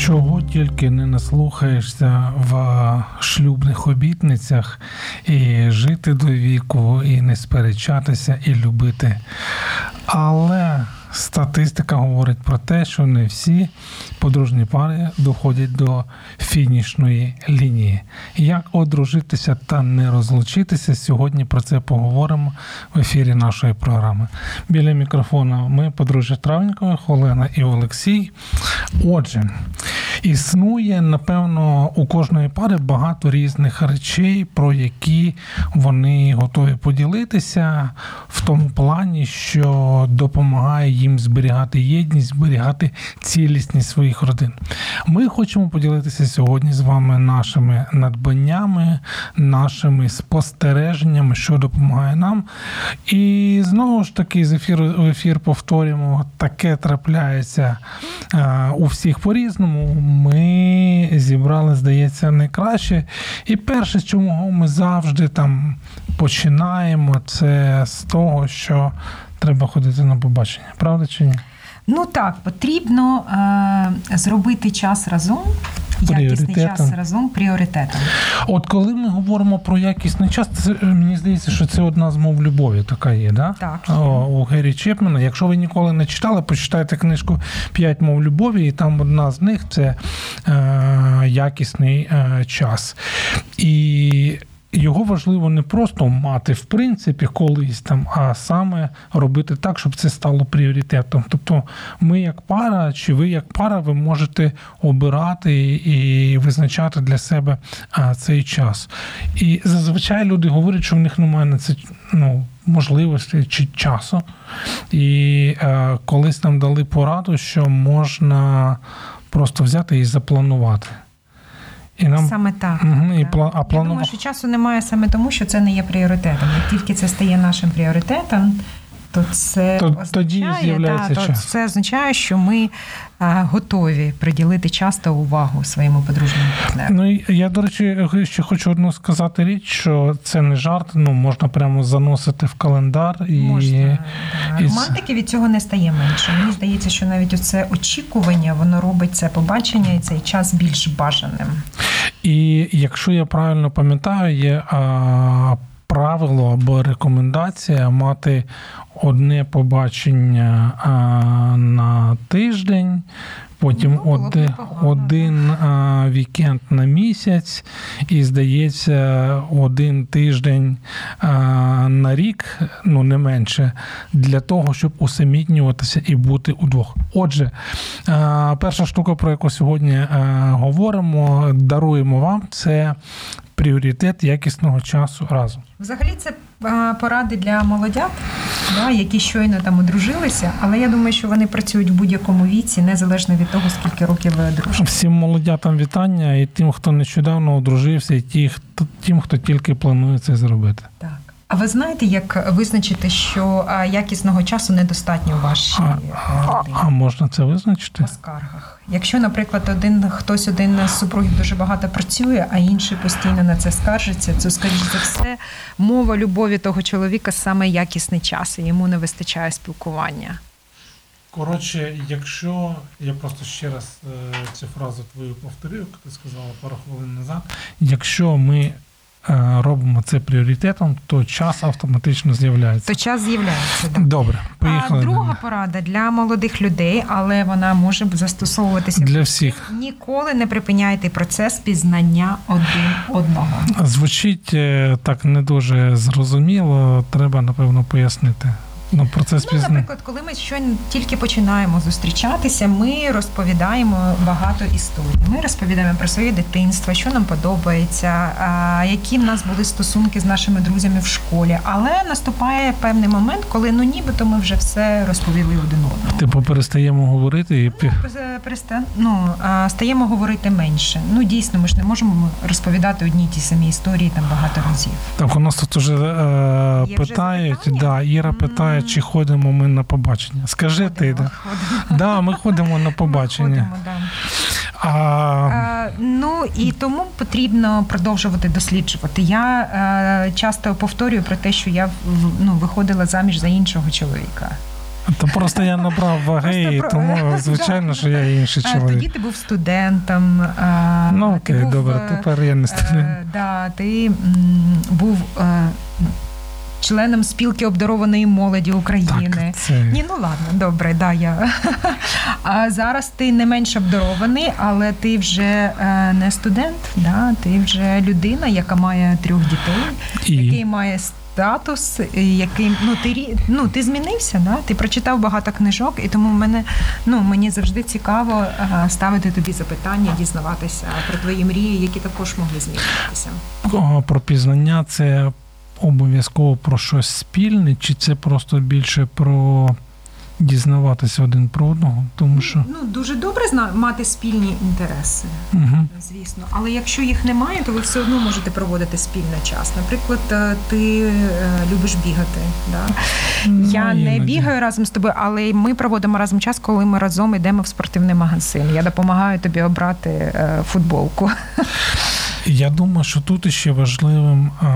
Чого тільки не наслухаєшся в шлюбних обітницях і жити до віку, і не сперечатися, і любити. Але статистика говорить про те, що не всі подружні пари доходять до фінішної лінії. Як одружитися та не розлучитися? Сьогодні про це поговоримо в ефірі нашої програми. Біля мікрофона ми подружжя Травнікова, Олена і Олексій. Отже, існує, напевно, у кожної пари багато різних речей, про які вони готові поділитися в тому плані, що допомагає їм зберігати єдність, зберігати цілісність своїх родин. Ми хочемо поділитися сьогодні з вами нашими надбаннями, нашими спостереженнями, що допомагає нам. І знову ж таки, з ефіру в ефір повторюємо, таке трапляється у всіх по-різному. Ми зібрали, здається, найкраще. І перше, з чого ми завжди там починаємо, це з того, що треба ходити на побачення. Правда чи ні? Ну так, потрібно е, зробити час разом, якісний час разом пріоритетом. От коли ми говоримо про якісний час, це мені здається, що це одна з мов любові, така є, да? Так. О, у Гері Чепмена. Якщо ви ніколи не читали, почитайте книжку П'ять мов любові, і там одна з них це е, якісний е, час. І його важливо не просто мати в принципі колись там, а саме робити так, щоб це стало пріоритетом. Тобто, ми як пара, чи ви як пара, ви можете обирати і визначати для себе цей час. І зазвичай люди говорять, що в них немає на це ну, можливості чи часу. І е, колись нам дали пораду, що можна просто взяти і запланувати. І нам... Саме так. Угу, і пла... а плану... Я думаю, що часу немає саме тому, що це не є пріоритетом. Як тільки це стає нашим пріоритетом, то це то, означає, тоді з'являється та, час. То це означає, що ми а, готові приділити час та увагу своєму подружньому партнеру. Ну я до речі, ще хочу одну сказати річ, що це не жарт. Ну можна прямо заносити в календар і можна. І... романтики від цього не стає менше. Мені здається, що навіть оце очікування воно робить це побачення і цей час більш бажаним. І якщо я правильно пам'ятаю, є а, правило або рекомендація мати одне побачення на тиждень. Потім ну, один один а, вікенд на місяць, і здається, один тиждень а, на рік, ну не менше, для того, щоб усамітнюватися і бути удвох. Отже, а, перша штука, про яку сьогодні говоримо, даруємо вам це пріоритет якісного часу разом. Взагалі, це поради для молодят, да, які щойно там одружилися, але я думаю, що вони працюють в будь-якому віці, незалежно від того, скільки років ви одружили. Всім молодятам вітання і тим, хто нещодавно одружився, і ті, хто тим, хто тільки планує це зробити. Так. А ви знаєте, як визначити, що якісного часу недостатньо у вашій родині? А можна це визначити? По скаргах. Якщо, наприклад, один хтось один з супругів дуже багато працює, а інший постійно на це скаржиться, то скоріш за все мова любові того чоловіка саме якісний час, і йому не вистачає спілкування. Коротше, якщо я просто ще раз е, цю фразу твою повторю, яку ти сказала пару хвилин назад, якщо ми Е, робимо це пріоритетом, то час автоматично з'являється. То час з'являється. Так. Добре, поїхали. А друга порада для молодих людей, але вона може застосовуватися для всіх. Ніколи не припиняйте процес пізнання один одного. Звучить е, так не дуже зрозуміло. Треба напевно пояснити. Ну, процес Ну, пізнання. наприклад, коли ми щойно тільки починаємо зустрічатися, ми розповідаємо багато історій. Ми розповідаємо про своє дитинство, що нам подобається, які в нас були стосунки з нашими друзями в школі. Але наступає певний момент, коли ну нібито ми вже все розповіли один одному. Типу перестаємо говорити і Е, переста- ну, стаємо говорити менше. Ну дійсно, ми ж не можемо розповідати одні ті самі історії там багато разів. Так, у нас тут уже е, вже питають, да, Іра питає, Чи ходимо ми на побачення. Скажи ти, Ходимо, да. ходимо. Да, ми ходимо на побачення. Ходимо, да. А, Е, Ну і тому потрібно продовжувати досліджувати. Я е, часто повторюю про те, що я ну, виходила заміж за іншого чоловіка. то просто я набрав ваги, і тому звичайно, що я інший Е, Тоді чоловік. ти був студентом. Ну ти окей, був, добре, е, тепер я не студент. Е, да, ти м, був е, членом спілки обдарованої молоді України. Так, це Ні, ну ладно, добре, да, я. А зараз ти не менш обдарований, але ти вже е, не студент, да? ти вже людина, яка має трьох дітей, і який має статус, який ну ти ну, ти змінився, да? ти прочитав багато книжок, і тому мене ну мені завжди цікаво е, ставити тобі запитання, дізнаватися про твої мрії, які також могли змінитися. Про пізнання це обов'язково про щось спільне, чи це просто більше про дізнаватися один про одного? Тому що Ну дуже добре зна мати спільні інтереси. угу. Звісно, але якщо їх немає, то ви все одно можете проводити спільно час. Наприклад, е, ти е, любиш бігати. Да? Я не бігаю разом з тобою, але ми проводимо разом час, коли ми разом йдемо в спортивний магазин. Я допомагаю тобі обрати е, футболку. Я думаю, що тут ще важливим а,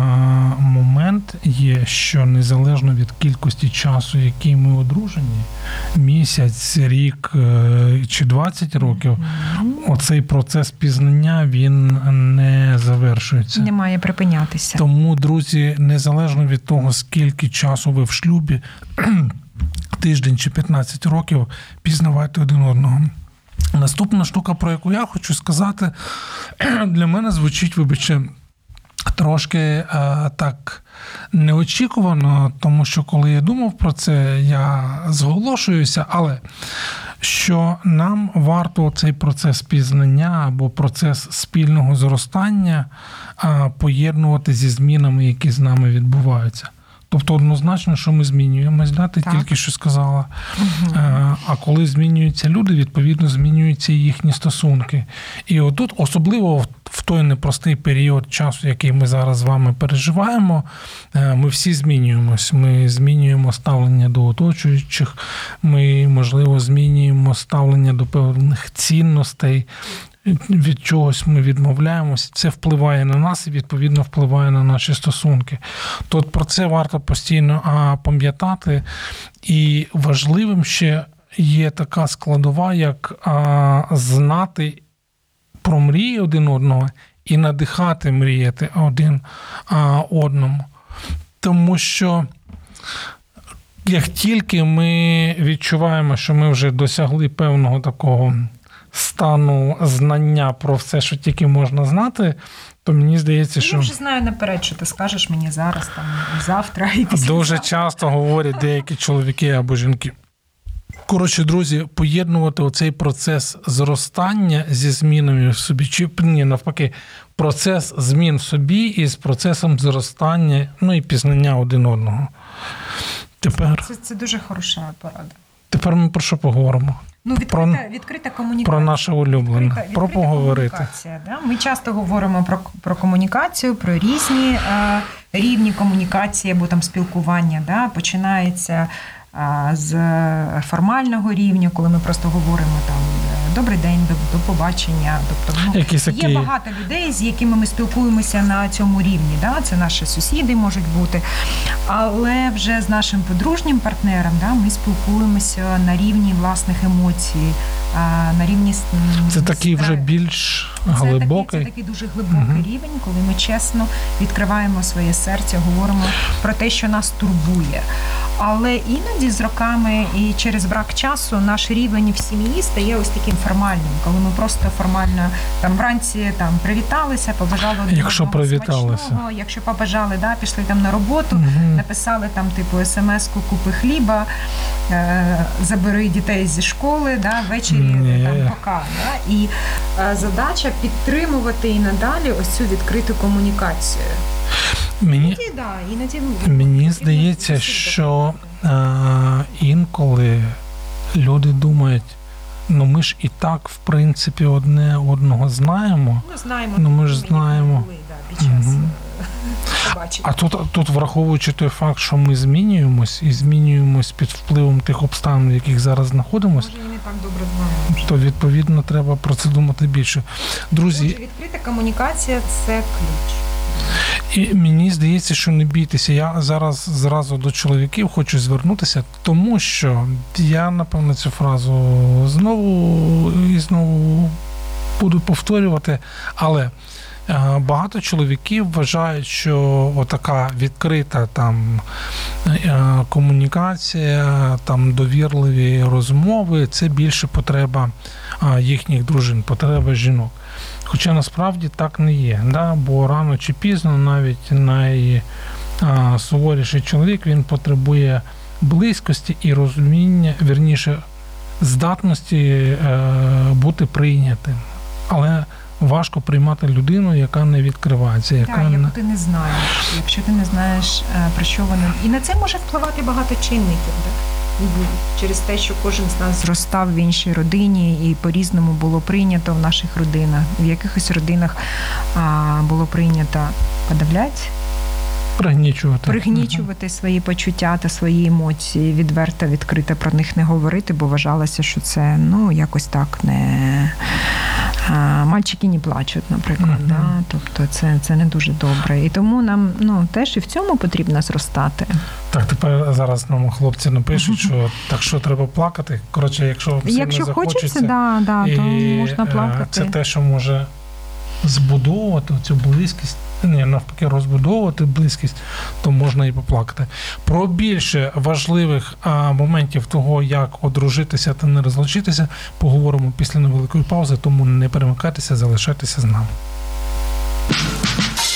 момент є, що незалежно від кількості часу, який ми одружені, місяць, рік е, чи 20 років, оцей процес пізнання він не завершується. Не має припинятися. Тому, друзі, незалежно від того, скільки часу ви в шлюбі, тиждень чи 15 років, пізнавайте один одного. Наступна штука, про яку я хочу сказати, для мене звучить, вибачте, трошки е, так неочікувано, тому що коли я думав про це, я зголошуюся, але що нам варто цей процес пізнання або процес спільного зростання а, поєднувати зі змінами, які з нами відбуваються. Тобто однозначно, що ми змінюємось, да, ти Так. тільки що сказала. Е, А коли змінюються люди, відповідно змінюються і їхні стосунки. І отут, особливо в- в той непростий період часу, який ми зараз з вами переживаємо, е, ми всі змінюємось. Ми змінюємо ставлення до оточуючих, ми, можливо, змінюємо ставлення до певних цінностей. Від чогось ми відмовляємося, це впливає на нас і відповідно впливає на наші стосунки. То про це варто постійно пам'ятати. І важливим ще є така складова, як знати про мрії один одного і надихати мріяти один одному. Тому що як тільки ми відчуваємо, що ми вже досягли певного такого стану знання про все, що тільки можна знати, то мені здається, Я що вже знаю наперед, що ти скажеш мені зараз, там завтра і після. дуже часто говорять деякі чоловіки або жінки. Коротше, друзі, поєднувати оцей процес зростання зі змінами в собі, чи ні, навпаки, процес змін в собі із процесом зростання, ну і пізнання один одного. Тепер, Це, це дуже хороша порада. тепер ми про що поговоримо? Ну, відкрита, відкрита комунікація. Про наше улюблене, Відкрита- про поговорити. Да? Ми часто говоримо про, про комунікацію, про різні е, рівні комунікації або там спілкування. Да? Починається з формального рівня, коли ми просто говоримо там добрий день, до, до побачення. Тобто, ну, Якісь є такі- багато людей, з якими ми спілкуємося на цьому рівні. Да? Це наші сусіди можуть бути. Але вже з нашим подружнім партнером да, ми спілкуємося на рівні власних емоцій, на рівні Це такий вже більш це такий, глибокий. це такий дуже глибокий Мгм. рівень, коли ми чесно відкриваємо своє серце, говоримо про те, що нас турбує. Але іноді з роками і через брак часу наш рівень в сім'ї стає ось таким формальним, коли ми просто формально там вранці там привіталися, побажали один Якщо привіталися. смачного, якщо побажали, да, пішли там на роботу, Мгм. написали там типу смс-ку купи хліба, е, забери дітей зі школи, да, ввечері Ні. там пока. Да, і е, задача підтримувати і надалі ось цю відкриту комунікацію. Мені Мені здається, що е, інколи люди думають, ну ми ж і так, в принципі, одне одного знаємо. Ну, знаємо, Ну, ми ж знаємо. були, да, під час побачення. А тут, тут, враховуючи той факт, що ми змінюємось і змінюємось під впливом тих обставин, в яких зараз знаходимося, Може, не так добре знаємо. то відповідно треба про це думати більше. Друзі, Отже, відкрита комунікація це ключ. І мені здається, що не бійтеся. Я зараз зразу до чоловіків хочу звернутися, тому що я напевно цю фразу знову і знову буду повторювати, але. е, Багато чоловіків вважають, що отака відкрита там е, комунікація, там довірливі розмови це більше потреба їхніх дружин, потреба жінок. Хоча насправді так не є. Да? Бо рано чи пізно навіть найсуворіший чоловік він потребує близькості і розуміння, вірніше, здатності е, бути прийнятим. Але важко приймати людину, яка не відкривається, яка Так, не ти не знаєш, якщо ти не знаєш е, про що вони. І на це може впливати багато чинників. Да? Через те, що кожен з нас зростав в іншій родині, і по-різному було прийнято в наших родинах. В якихось родинах а, було прийнято подавляти, пригнічувати. пригнічувати свої почуття та свої емоції, відверто, відкрито про них не говорити, бо вважалося, що це ну якось так не. А, Мальчики не плачуть, наприклад. Мгм. Да? Тобто це, це не дуже добре. І тому нам ну, теж і в цьому потрібно зростати. Так, тепер зараз нам хлопці напишуть, що так що треба плакати. Коротше, якщо Якщо не хочеться, захочеться, да, да, то можна е, плакати. Це те, що може збудовувати цю близькість, ні, навпаки, розбудовувати близькість, то можна і поплакати. Про більше важливих а, моментів того, як одружитися та не розлучитися, поговоримо після невеликої паузи, тому не перемикайтеся, залишайтеся з нами.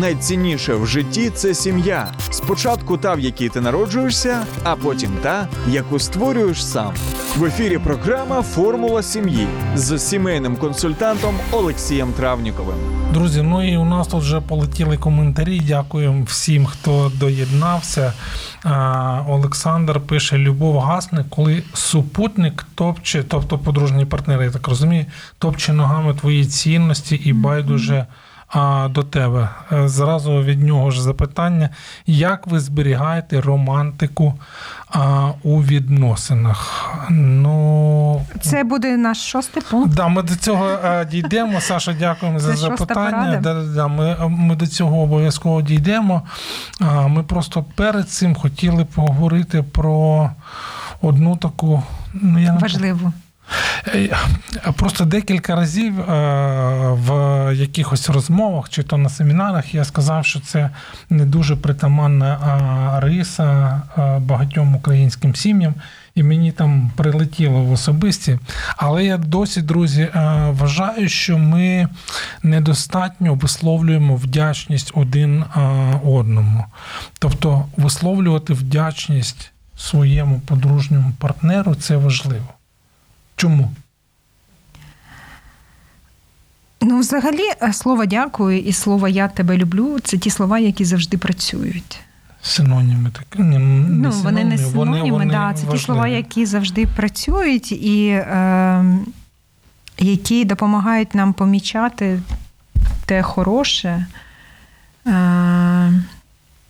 Найцінніше в житті це сім'я. Спочатку та, в якій ти народжуєшся, а потім та, яку створюєш сам. В ефірі програма Формула сім'ї з сімейним консультантом Олексієм Травніковим. Друзі, ну і у нас тут вже полетіли коментарі. Дякуємо всім, хто доєднався. Олександр пише: Любов гасне, коли супутник топче, тобто подружній партнер, я так розумію, топче ногами твої цінності і байдуже. А до тебе Е, зразу від нього ж запитання: як ви зберігаєте романтику а, у відносинах? Ну Це буде наш шостий пункт. Да, ми до цього е, дійдемо. Саша, дякуємо за запитання. Да, да, да, ми, ми до цього обов'язково дійдемо. А, Ми просто перед цим хотіли поговорити про одну таку. Ну, я. Е, Просто декілька разів е, в якихось розмовах чи то на семінарах я сказав, що це не дуже притаманна риса багатьом українським сім'ям, і мені там прилетіло в особисті. Але я досі, друзі, е, вважаю, що ми недостатньо висловлюємо вдячність один е, одному. Тобто висловлювати вдячність своєму подружньому партнеру це важливо. Чому? Ну, взагалі, е, слово дякую і слово я тебе люблю це ті слова, які завжди працюють. Синоніми так. Ні, не ну, вони не синоніми, вони да, це ті слова, які завжди працюють і е, які допомагають нам помічати те хороше, е,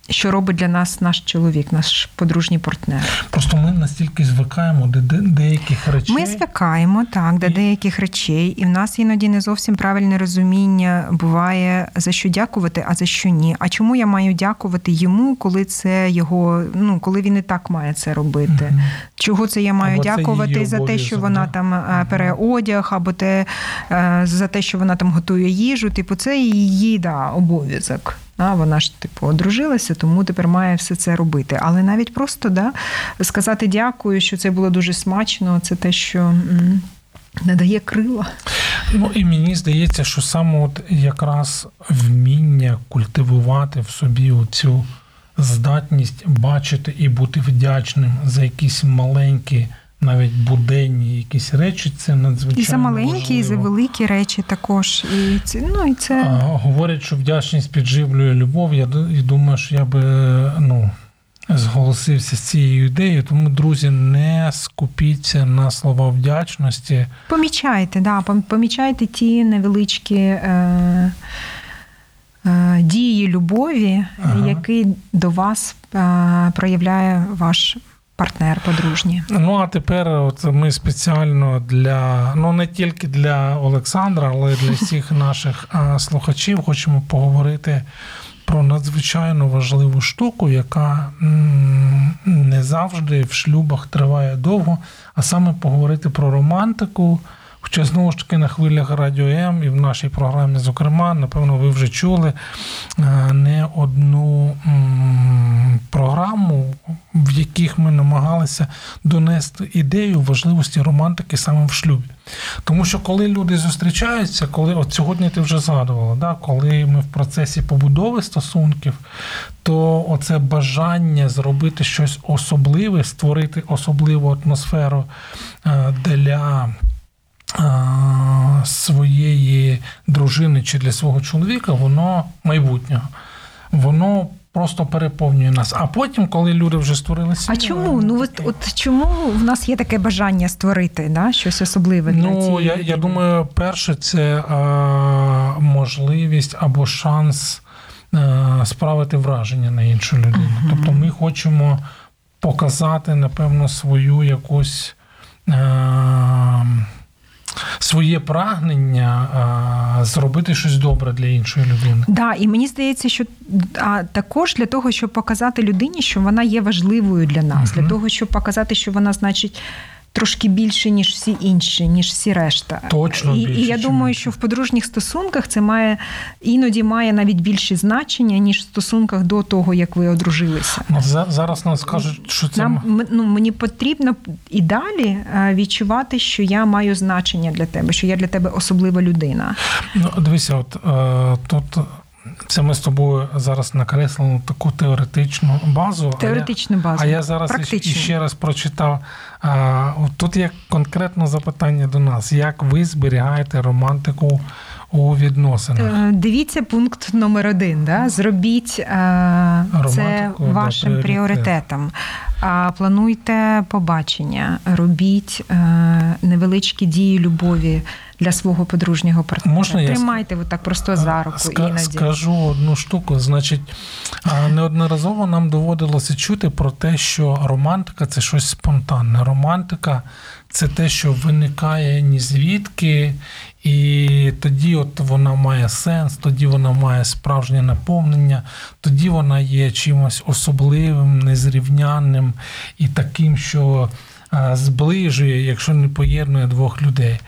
що робить для нас наш чоловік, наш подружній партнер. Просто ми настільки звикаємо до де- деяких речей. Ми звикаємо так до І- деяких речей, і в нас іноді не зовсім правильне розуміння буває за що дякувати, а за що ні. А чому я маю дякувати йому, коли це його, ну коли він і так має це робити? Мгм. Чого це я маю Або дякувати за те, що вона да? там е, пере одяг, або те е, за те, що вона там готує їжу? Типу, це її да, обов'язок. А вона ж типу одружилася, тому тепер має все це робити. Але навіть просто да, сказати дякую, що це було дуже смачно. Це те, що надає крила. Ну і мені здається, що саме от якраз вміння культивувати в собі цю здатність бачити і бути вдячним за якісь маленькі, навіть буденні якісь речі, це надзвичайно І за маленькі, і за великі речі також. І це ну і це А, Говорять, що вдячність підживлює любов. Я і думаю, що я би ну, зголосився з цією ідеєю. Тому, друзі, не скупіться на слова вдячності. помічайте, да, помічайте ті невеличкі. Е- е, Дії любові, Ага. які до вас е, проявляє ваш партнер подружні. Ну а тепер, от ми спеціально для ну не тільки для Олександра, але й для всіх наших слухачів хочемо поговорити про надзвичайно важливу штуку, яка не завжди в шлюбах триває довго, а саме поговорити про романтику. Хоча знову ж таки на хвилях Радіо М і в нашій програмі, зокрема, напевно, ви вже чули е, не одну програму, в яких ми намагалися донести ідею важливості романтики саме в шлюбі. Тому що коли люди зустрічаються, коли от сьогодні ти вже згадувала, да, коли ми в процесі побудови стосунків, то оце бажання зробити щось особливе, створити особливу атмосферу е, для своєї дружини чи для свого чоловіка, воно майбутнього. Воно просто переповнює нас. А потім, коли люди вже створили А чому? Ну от, от чому в нас є таке бажання створити да, щось особливе для Ну, цієї я, я думаю, перше, це е, можливість або шанс е, справити враження на іншу людину. Тобто ми хочемо показати, напевно, свою якусь. Е, Своє прагнення а, зробити щось добре для іншої людини. Да, і мені здається, що а, також для того, щоб показати людині, що вона є важливою для нас, Мгм. для того, щоб показати, що вона, значить. Трошки більше, ніж всі інші, ніж всі решта. Точно і, більше, і я думаю, що в подружніх стосунках це має іноді має навіть більше значення, ніж в стосунках до того, як ви одружилися. За- зараз нам скажуть, що це Нам ну, мені потрібно і далі е, відчувати, що я маю значення для тебе, що я для тебе особлива людина. Ну, дивися, от е, тут це ми з тобою зараз накреслимо таку теоретичну базу. Теоретичну базу. А я, а я зараз Практичну. іще- ще раз прочитав. А, тут є конкретне запитання до нас: як ви зберігаєте романтику у відносинах? Е, Дивіться пункт номер один. Да? Зробіть е, це да, вашим пріоритет. пріоритетом. А плануйте побачення, робіть е, невеличкі дії любові для свого подружнього партнера. Можна Тримайте ви так просто за руку Ска- іноді. Скажу одну штуку. Значить, неодноразово нам доводилося чути про те, що романтика це щось спонтанне. Романтика це те, що виникає ні звідки, і тоді от вона має сенс, тоді вона має справжнє наповнення, тоді вона є чимось особливим, незрівнянним і таким, що е, зближує, якщо не поєднує двох людей.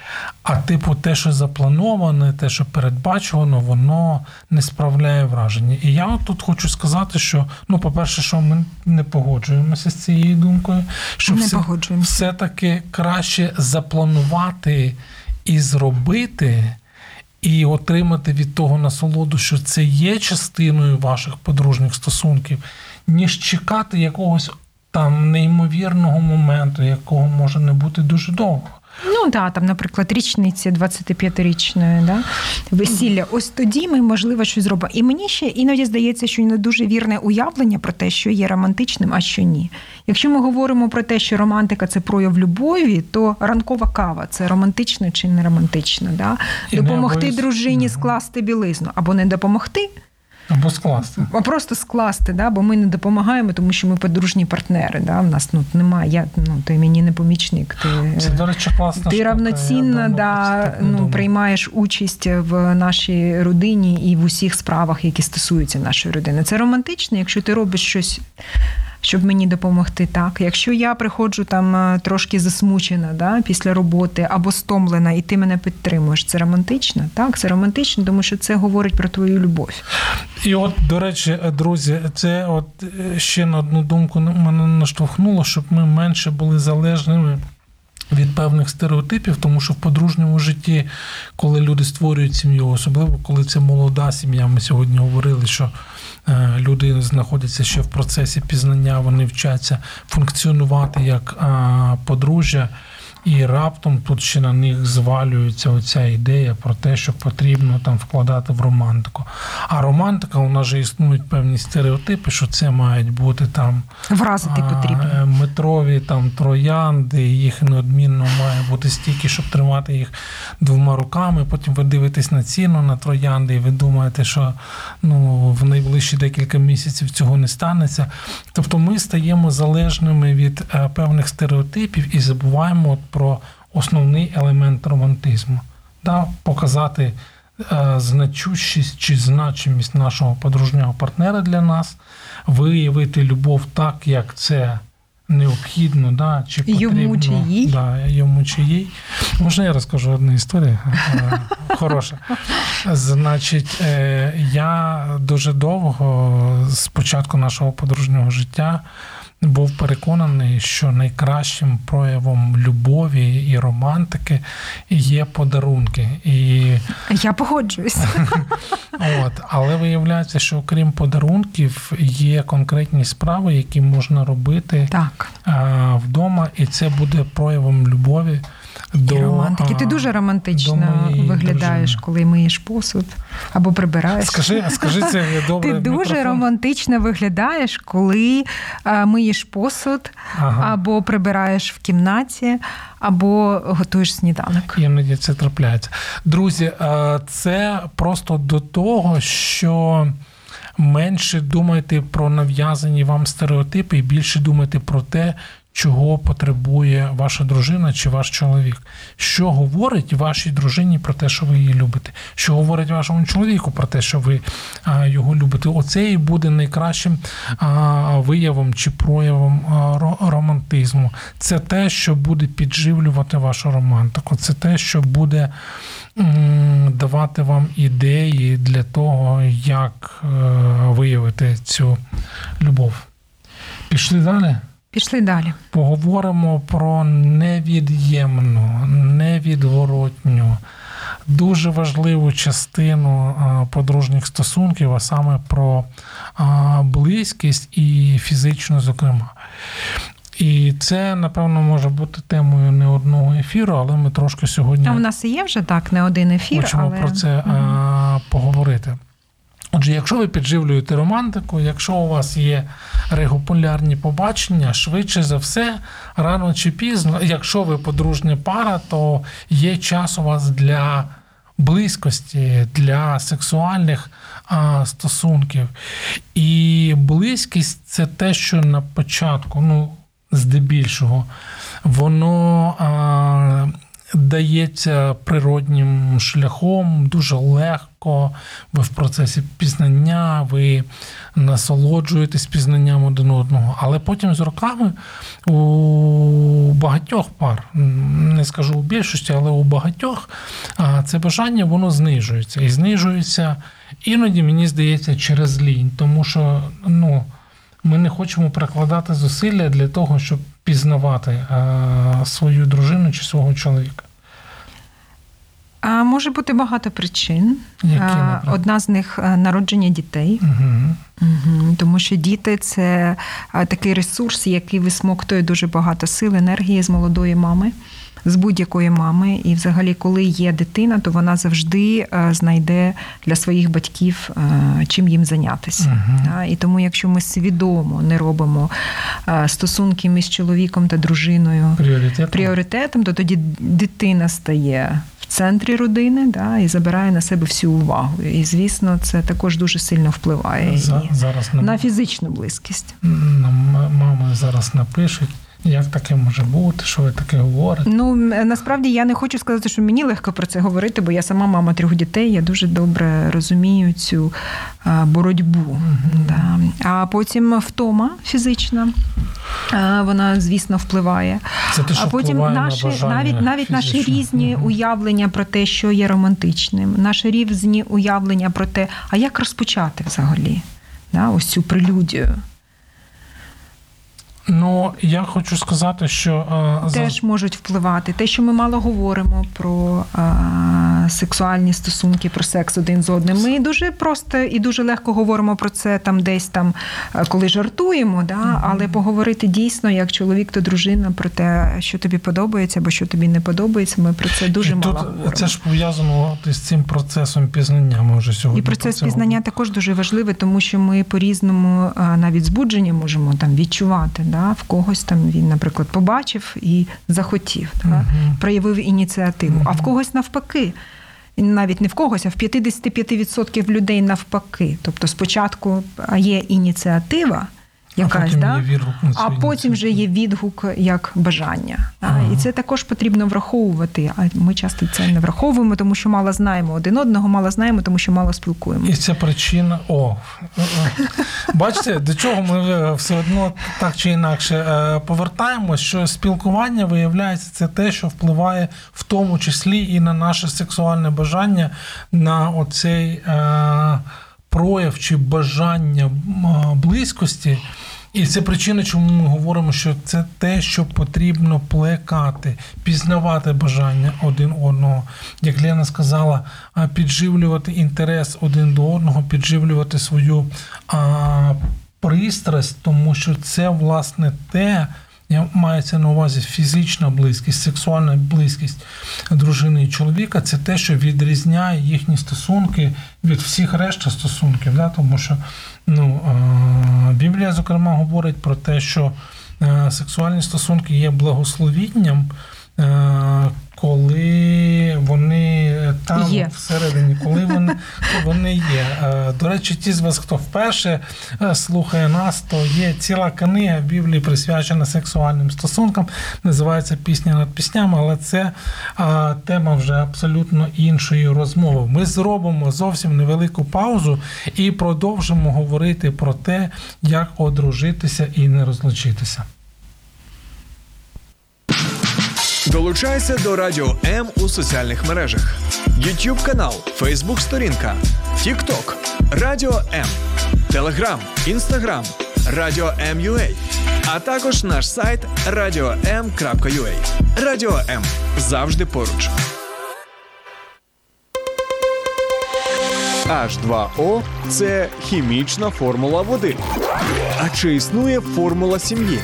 А типу, те, що заплановане, те, що передбачувано, воно не справляє враження. І я тут хочу сказати, що ну, по-перше, що ми не погоджуємося з цією думкою, що Не все, все-таки краще запланувати і зробити. І отримати від того насолоду, що це є частиною ваших подружніх стосунків, ніж чекати якогось там неймовірного моменту, якого може не бути дуже довго. Ну да, там, наприклад, річниці 25-річної, да? весілля. Ось тоді ми, можливо, щось зробимо. І мені ще іноді здається, що не дуже вірне уявлення про те, що є романтичним, а що ні. Якщо ми говоримо про те, що романтика це прояв любові, то ранкова кава це романтично чи не романтично. Да? Допомогти дружині скласти білизну або не допомогти. Або скласти. А просто скласти, да, бо ми не допомагаємо, тому що ми подружні партнери. Да, У нас ну, немає, я, ну, ти мені не помічник. Ти, Це, до речі, класна ти равноцінно да, ну, приймаєш участь в нашій родині і в усіх справах, які стосуються нашої родини. Це романтично, якщо ти робиш щось. Щоб мені допомогти, так. Якщо я приходжу там е, трошки засмучена да, після роботи або стомлена, і ти мене підтримуєш, це романтично? Так, це романтично, тому що це говорить про твою любов. І от, до речі, друзі, це от е, ще на одну думку мене наштовхнуло, щоб ми менше були залежними. Від певних стереотипів, тому що в подружньому житті, коли люди створюють сім'ю, особливо коли це молода сім'я, ми сьогодні говорили, що е, люди знаходяться ще в процесі пізнання, вони вчаться функціонувати як подружжя, і раптом тут ще на них звалюється оця ідея про те, що потрібно там вкладати в романтику. А романтика, у нас же існують певні стереотипи, що це мають бути там Вразити потрібно. метрові там троянди, їх неодмінно має бути стільки, щоб тримати їх двома руками. Потім ви дивитесь на ціну на троянди, і ви думаєте, що ну, в найближчі декілька місяців цього не станеться. Тобто ми стаємо залежними від е, певних стереотипів і забуваємо про основний елемент романтизму. Да? Показати е, значущість чи значимість нашого подружнього партнера для нас, виявити любов так, як це необхідно, да, чи Йому потрібно, чи їй. Да, йому чи їй. Можна я розкажу одну історію? Хороша. Значить, е, я дуже довго з початку нашого подружнього життя був переконаний, що найкращим проявом любові і романтики є подарунки. І Я погоджуюсь. От, але виявляється, що окрім подарунків є конкретні справи, які можна робити Так. вдома, і це буде проявом любові до І романтики. Ти дуже романтично виглядаєш, дружини. коли миєш посуд або прибираєш. Скажи, скажи це добре. Ти дуже мікрофон. романтично виглядаєш, коли миєш посуд, Ага. або прибираєш в кімнаті, або готуєш сніданок. Іноді це трапляється. Друзі, це просто до того, що менше думайте про нав'язані вам стереотипи і більше думайте про те, чого потребує ваша дружина чи ваш чоловік. Що говорить вашій дружині про те, що ви її любите, що говорить вашому чоловіку про те, що ви його любите. Оце і буде найкращим виявом чи проявом романтизму. Це те, що буде підживлювати вашу романтику. Це те, що буде давати вам ідеї для того, як е, виявити цю любов. Пішли далі. Пішли далі. Поговоримо про невід'ємну, невідворотню, дуже важливу частину подружніх стосунків, а саме про близькість і фізичну, зокрема. І це, напевно, може бути темою не одного ефіру, але ми трошки сьогодні А в нас є вже так не один ефір, хочемо але про це а, поговорити. Отже, якщо ви підживлюєте романтику, якщо у вас є регулярні побачення, швидше за все, рано чи пізно, якщо ви подружня пара, то є час у вас для близькості, для сексуальних а, стосунків. І близькість це те, що на початку, ну, здебільшого, воно. А, дається природнім шляхом, дуже легко. Ви в процесі пізнання, ви насолоджуєтесь пізнанням один одного. Але потім з роками у багатьох пар, не скажу у більшості, але у багатьох це бажання воно знижується. І знижується іноді, мені здається, через лінь, тому що ну, ми не хочемо прикладати зусилля для того, щоб пізнавати а, свою дружину чи свого чоловіка. А може бути багато причин. Які, Одна з них е, народження дітей. Угу. Угу. Тому що діти це е, такий ресурс, який висмоктує дуже багато сил, енергії з молодої мами, з будь-якої мами. І, взагалі, коли є дитина, то вона завжди е, знайде для своїх батьків е, чим їм зайнятися. Та, І тому, якщо ми свідомо не робимо е, стосунки між чоловіком та дружиною Пріоритет. пріоритетом, то тоді дитина стає в центрі родини, да, і забирає на себе всю увагу. І звісно, це також дуже сильно впливає За, і зараз на фізичну близькість. нам мами зараз напишуть, як таке може бути, що ви таке говорите. Ну насправді я не хочу сказати, що мені легко про це говорити, бо я сама мама трьох дітей. Я дуже добре розумію цю боротьбу. Да. А потім втома фізична. Вона, звісно, впливає. Це те, що а потім впливає на наші бажання навіть навіть наші фізичне. різні Мгм. уявлення про те, що є романтичним, наші різні уявлення про те, а як розпочати взагалі да, ось цю прелюдію. Ну я хочу сказати, що е, за- теж можуть впливати. Те, що ми мало говоримо про а, сексуальні стосунки, про секс один з одним. Ми дуже просто і дуже легко говоримо про це там, десь там, е, коли жартуємо. Да? Але поговорити дійсно як чоловік та дружина про те, що тобі подобається або що тобі не подобається. Ми про це дуже і мало тут говоримо. це ж пов'язано із цим процесом пізнання. Ми вже сьогодні І процес про пізнання також дуже важливий, тому що ми по-різному а, навіть збудження можемо там відчувати. Да? В когось там він, наприклад, побачив і захотів, да? Мгм. проявив ініціативу, а в когось навпаки. Навіть не в когось, а в 55% людей навпаки. Тобто спочатку є ініціатива, якась, потім да? є відгук на а потім вже є відгук як бажання. Да? Ага. І це також потрібно враховувати. А ми часто це не враховуємо, тому що мало знаємо один одного, мало знаємо, тому що мало спілкуємося. І це причина. О, бачите, до чого ми е, все одно так чи інакше е, повертаємось, що спілкування виявляється це те, що впливає в тому числі і на наше сексуальне бажання, на оцей е, прояв чи бажання близькості. І це причина, чому ми говоримо, що це те, що потрібно плекати, пізнавати бажання один одного. Як Лена сказала, підживлювати інтерес один до одного, підживлювати свою а, пристрасть, тому що це власне те. Я мається на увазі фізична близькість, сексуальна близькість дружини і чоловіка це те, що відрізняє їхні стосунки від всіх решта стосунків. Да? Тому що ну, Біблія, зокрема, говорить про те, що е, сексуальні стосунки є благословінням, коли вони там Є. всередині, коли вони, вони є. Е, До речі, ті з вас, хто вперше е, слухає нас, то є ціла книга в Біблії присвячена сексуальним стосункам. Називається Пісня над піснями, але це тема вже абсолютно іншої розмови. Ми зробимо зовсім невелику паузу і продовжимо говорити про те, як одружитися і не розлучитися. Долучайся до Радіо М у соціальних мережах: YouTube канал, Facebook сторінка, TikTok, Радіо М, Telegram, Instagram, Радіо М.Ua, а також наш сайт radio.m.ua. Радіо М завжди поруч. H2O – це хімічна формула води. А чи існує формула сім'ї?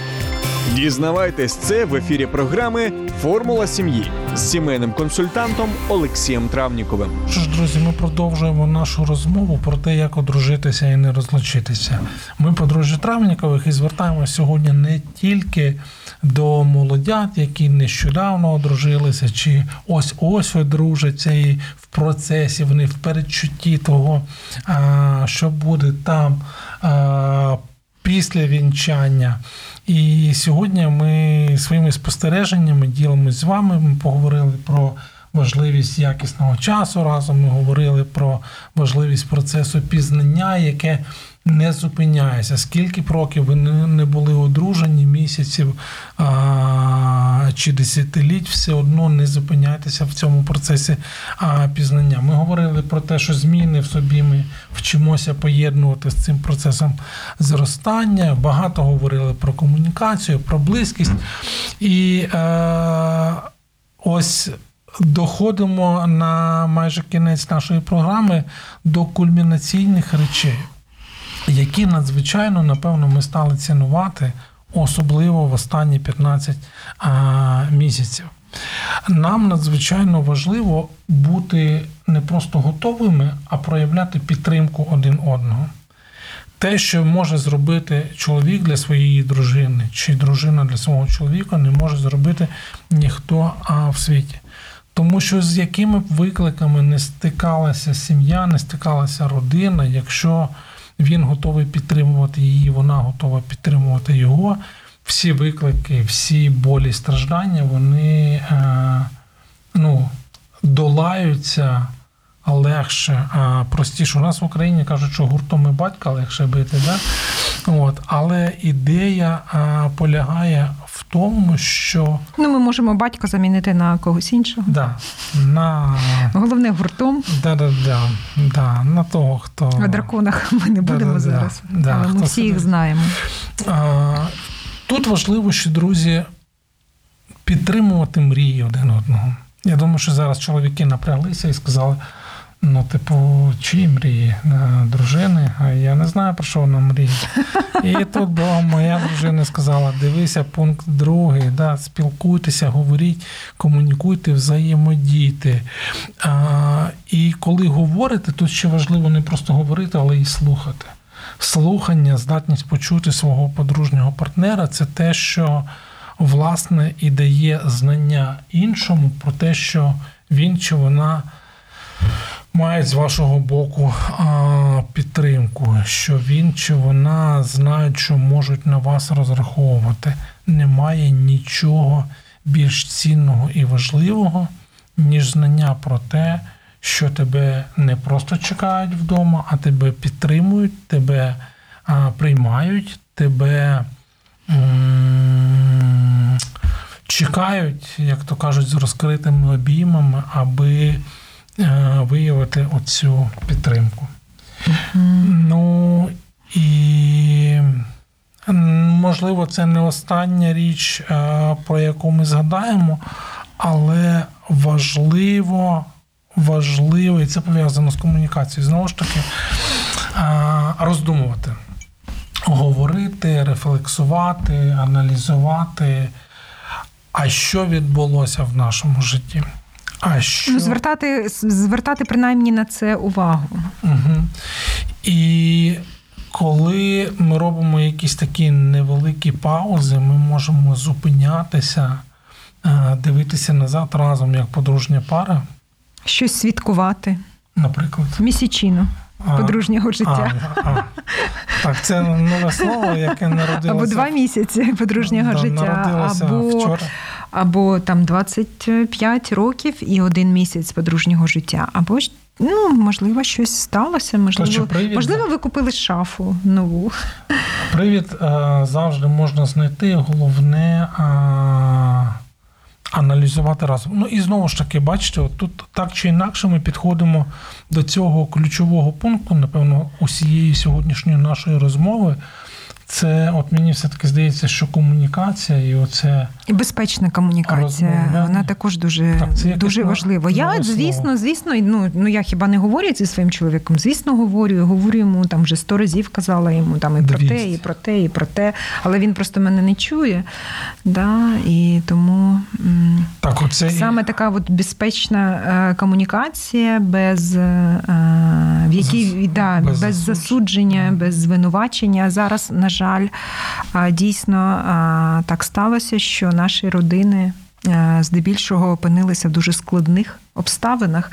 Дізнавайтесь це в ефірі програми Формула сім'ї з сімейним консультантом Олексієм Травніковим. Що ж, друзі, ми продовжуємо нашу розмову про те, як одружитися і не розлучитися. Ми подружжя Травнікових і звертаємося сьогодні не тільки до молодят, які нещодавно одружилися, чи ось ось одружаться і в процесі вони в передчутті того, що буде там. Після вінчання. І сьогодні ми своїми спостереженнями ділимось з вами. Ми поговорили про важливість якісного часу разом. Ми говорили про важливість процесу пізнання, яке не зупиняється. Скільки б років ви не були одружені, місяців а, чи десятиліть, все одно не зупиняйтеся в цьому процесі а, пізнання. Ми говорили про те, що зміни в собі ми вчимося поєднувати з цим процесом зростання. Багато говорили про комунікацію, про близькість. І е, ось доходимо на майже кінець нашої програми до кульмінаційних речей, які надзвичайно, напевно, ми стали цінувати, особливо в останні 15 а, місяців. Нам надзвичайно важливо бути не просто готовими, а проявляти підтримку один одного. Те, що може зробити чоловік для своєї дружини, чи дружина для свого чоловіка, не може зробити ніхто а, в світі. Тому що з якими б викликами не стикалася сім'я, не стикалася родина, якщо він готовий підтримувати її, вона готова підтримувати його, всі виклики, всі болі, страждання, вони е, ну, долаються легше, простіше. У нас в Україні кажуть, що гуртом і батька легше бити. Да? От. Але ідея а, полягає тому, що Ну, ми можемо батька замінити на когось іншого. да, на, Головне гуртом. да, да, да, да, на того, хто. О драконах ми не будемо Да-да-да, зараз. да, але ми всі їх знаємо. А, Тут важливо, що друзі підтримувати мрії один одного. Я думаю, що зараз чоловіки напряглися і сказали: ну, типу, чиї мрії Е, дружини? А я не знаю, про що вона мріє. І тут була моя дружина сказала: дивися, пункт другий, да, спілкуйтеся, говоріть, комунікуйте, взаємодійте. А, і коли говорите, тут ще важливо не просто говорити, але й слухати. Слухання, здатність почути свого подружнього партнера це те, що власне і дає знання іншому про те, що він чи вона має з вашого боку а, підтримку, що він чи вона знають, що можуть на вас розраховувати. Немає нічого більш цінного і важливого, ніж знання про те, що тебе не просто чекають вдома, а тебе підтримують, тебе а, приймають, тебе чекають, як то кажуть, з розкритими обіймами, аби виявити оцю підтримку. Ну і можливо, це не остання річ, е, про яку ми згадаємо, але важливо, важливо, і це пов'язано з комунікацією. Знову ж таки, е, роздумувати, говорити, рефлексувати, аналізувати. А що відбулося в нашому житті? А що... Ну, звертати, звертати принаймні на це увагу. Угу. І коли ми робимо якісь такі невеликі паузи, ми можемо зупинятися, е, дивитися назад разом як подружня пара, Щось свідкувати. наприклад. Місячину А, подружнього життя. А, а. Так, це нове слово, яке народилося. Або два місяці подружнього да, життя, або, вчора. Або там 25 років і один місяць подружнього життя, або ж. Ну, можливо, щось сталося. Можливо, привід, можливо, ви купили шафу нову. Привід е, завжди можна знайти. Головне е, аналізувати разом. Ну і знову ж таки, бачите, от тут так чи інакше ми підходимо до цього ключового пункту, напевно, усієї сьогоднішньої нашої розмови. Це, от мені все-таки здається, що комунікація і оце І безпечна комунікація, Розмовляти. вона також дуже, Так, дуже важлива. Я, звісно, звісно, ну, ну я хіба не говорю зі своїм чоловіком? Звісно, говорю. Говорю йому там вже сто разів казала йому там і про те, і про те, і про те. Але він просто мене не чує. Да, і тому так, оце саме така от безпечна е, комунікація, без е, в якій да, без без, засудження. без звинувачення. Зараз, на жаль, дійсно так сталося, що наші родини здебільшого опинилися в дуже складних обставинах,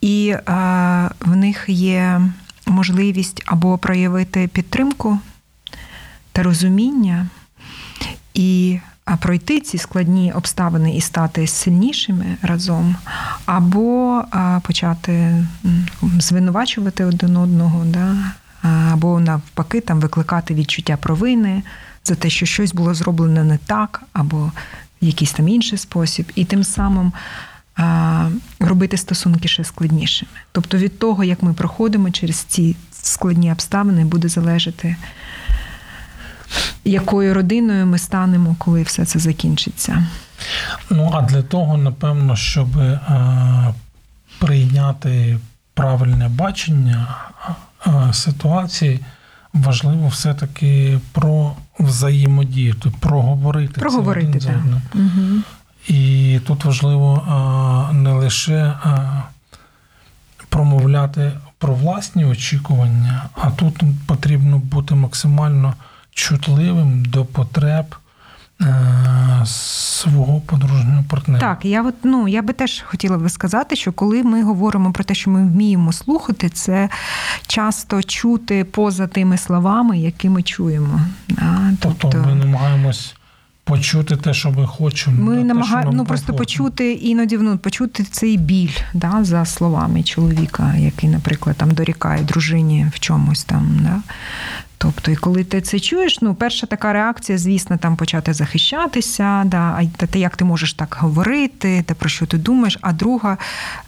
і в них є можливість або проявити підтримку та розуміння і а, пройти ці складні обставини і стати сильнішими разом, або почати звинувачувати один одного, да? або навпаки там викликати відчуття провини за те, що щось було зроблено не так, або в якийсь там інший спосіб, і тим самим. а, Робити стосунки ще складнішими. Тобто від того, як ми проходимо через ці складні обставини, буде залежати, якою родиною ми станемо, коли все це закінчиться. Ну, а для того, напевно, щоб е, прийняти правильне бачення е, ситуації, важливо все-таки про взаємодію, проговорити, Проговорити, це один так. Угу. І тут важливо а, не лише а, промовляти про власні очікування, а тут потрібно бути максимально чутливим до потреб свого подружнього партнера. Так, я от ну я би теж хотіла би сказати, що коли ми говоримо про те, що ми вміємо слухати, це часто чути поза тими словами, які ми чуємо. Да? Тобто ми намагаємось почути те, що ми хочемо. Ми намагаємо ну, просто почути іноді ну, почути цей біль да, за словами чоловіка, який, наприклад, там дорікає дружині в чомусь там. Да? Тобто, і коли ти це чуєш, ну перша така реакція, звісно, там почати захищатися, да, а та, та як ти можеш так говорити, та про що ти думаєш. А друга,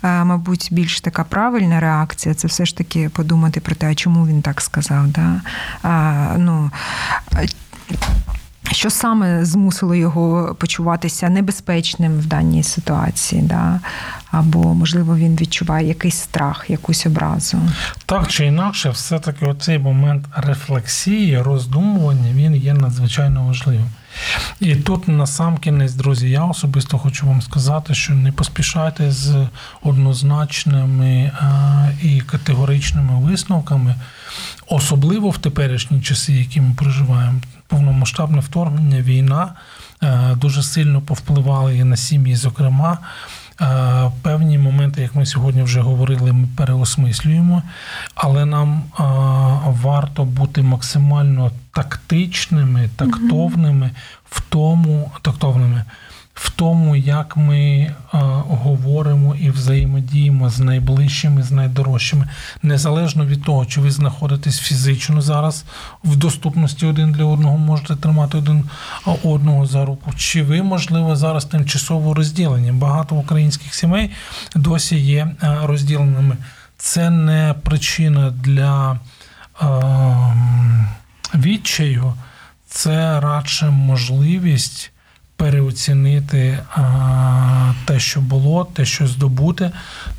е, мабуть, більш така правильна реакція це все ж таки подумати про те, а чому він так сказав. Да? А, ну, що саме змусило його почуватися небезпечним в даній ситуації, да? або, можливо, він відчуває якийсь страх, якусь образу. Так чи інакше, все-таки оцей момент рефлексії, роздумування, він є надзвичайно важливим. І тут насамкінець, друзі, я особисто хочу вам сказати, що не поспішайте з однозначними і категоричними висновками, особливо в теперішні часи, які ми проживаємо. Повномасштабне вторгнення, війна дуже сильно повпливали і на сім'ї, зокрема. Певні моменти, як ми сьогодні вже говорили, ми переосмислюємо, але нам варто бути максимально тактичними, тактовними в тому, тактовними в тому, як ми говоримо і взаємодіємо з найближчими, з найдорожчими, незалежно від того, чи ви знаходитесь фізично зараз в доступності один для одного, можете тримати один одного за руку, чи ви, можливо, зараз тимчасово розділені. Багато українських сімей досі є розділеними. Це не причина для е, відчаю, це радше можливість переоцінити а, те, що було, те, що здобути,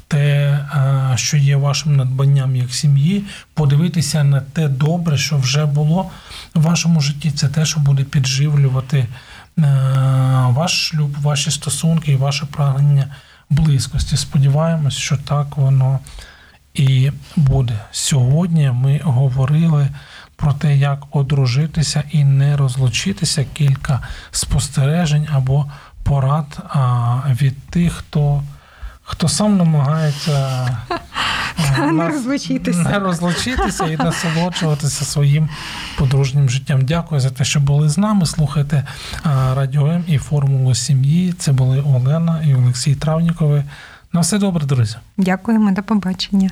те, а, що є вашим надбанням як сім'ї, подивитися на те добре, що вже було в вашому житті. Це те, що буде підживлювати а, ваш шлюб, ваші стосунки і ваше прагнення близькості. Сподіваємось, що так воно і буде. Сьогодні ми говорили про те, як одружитися і не розлучитися, кілька спостережень або порад від тих, хто хто сам намагається не розлучитися. не розлучитися і насолоджуватися своїм подружнім життям. Дякую за те, що були з нами. Слухайте Радіо М і формулу сім'ї. Це були Олена і Олексій Травнікови. На все добре, друзі. Дякуємо, до побачення.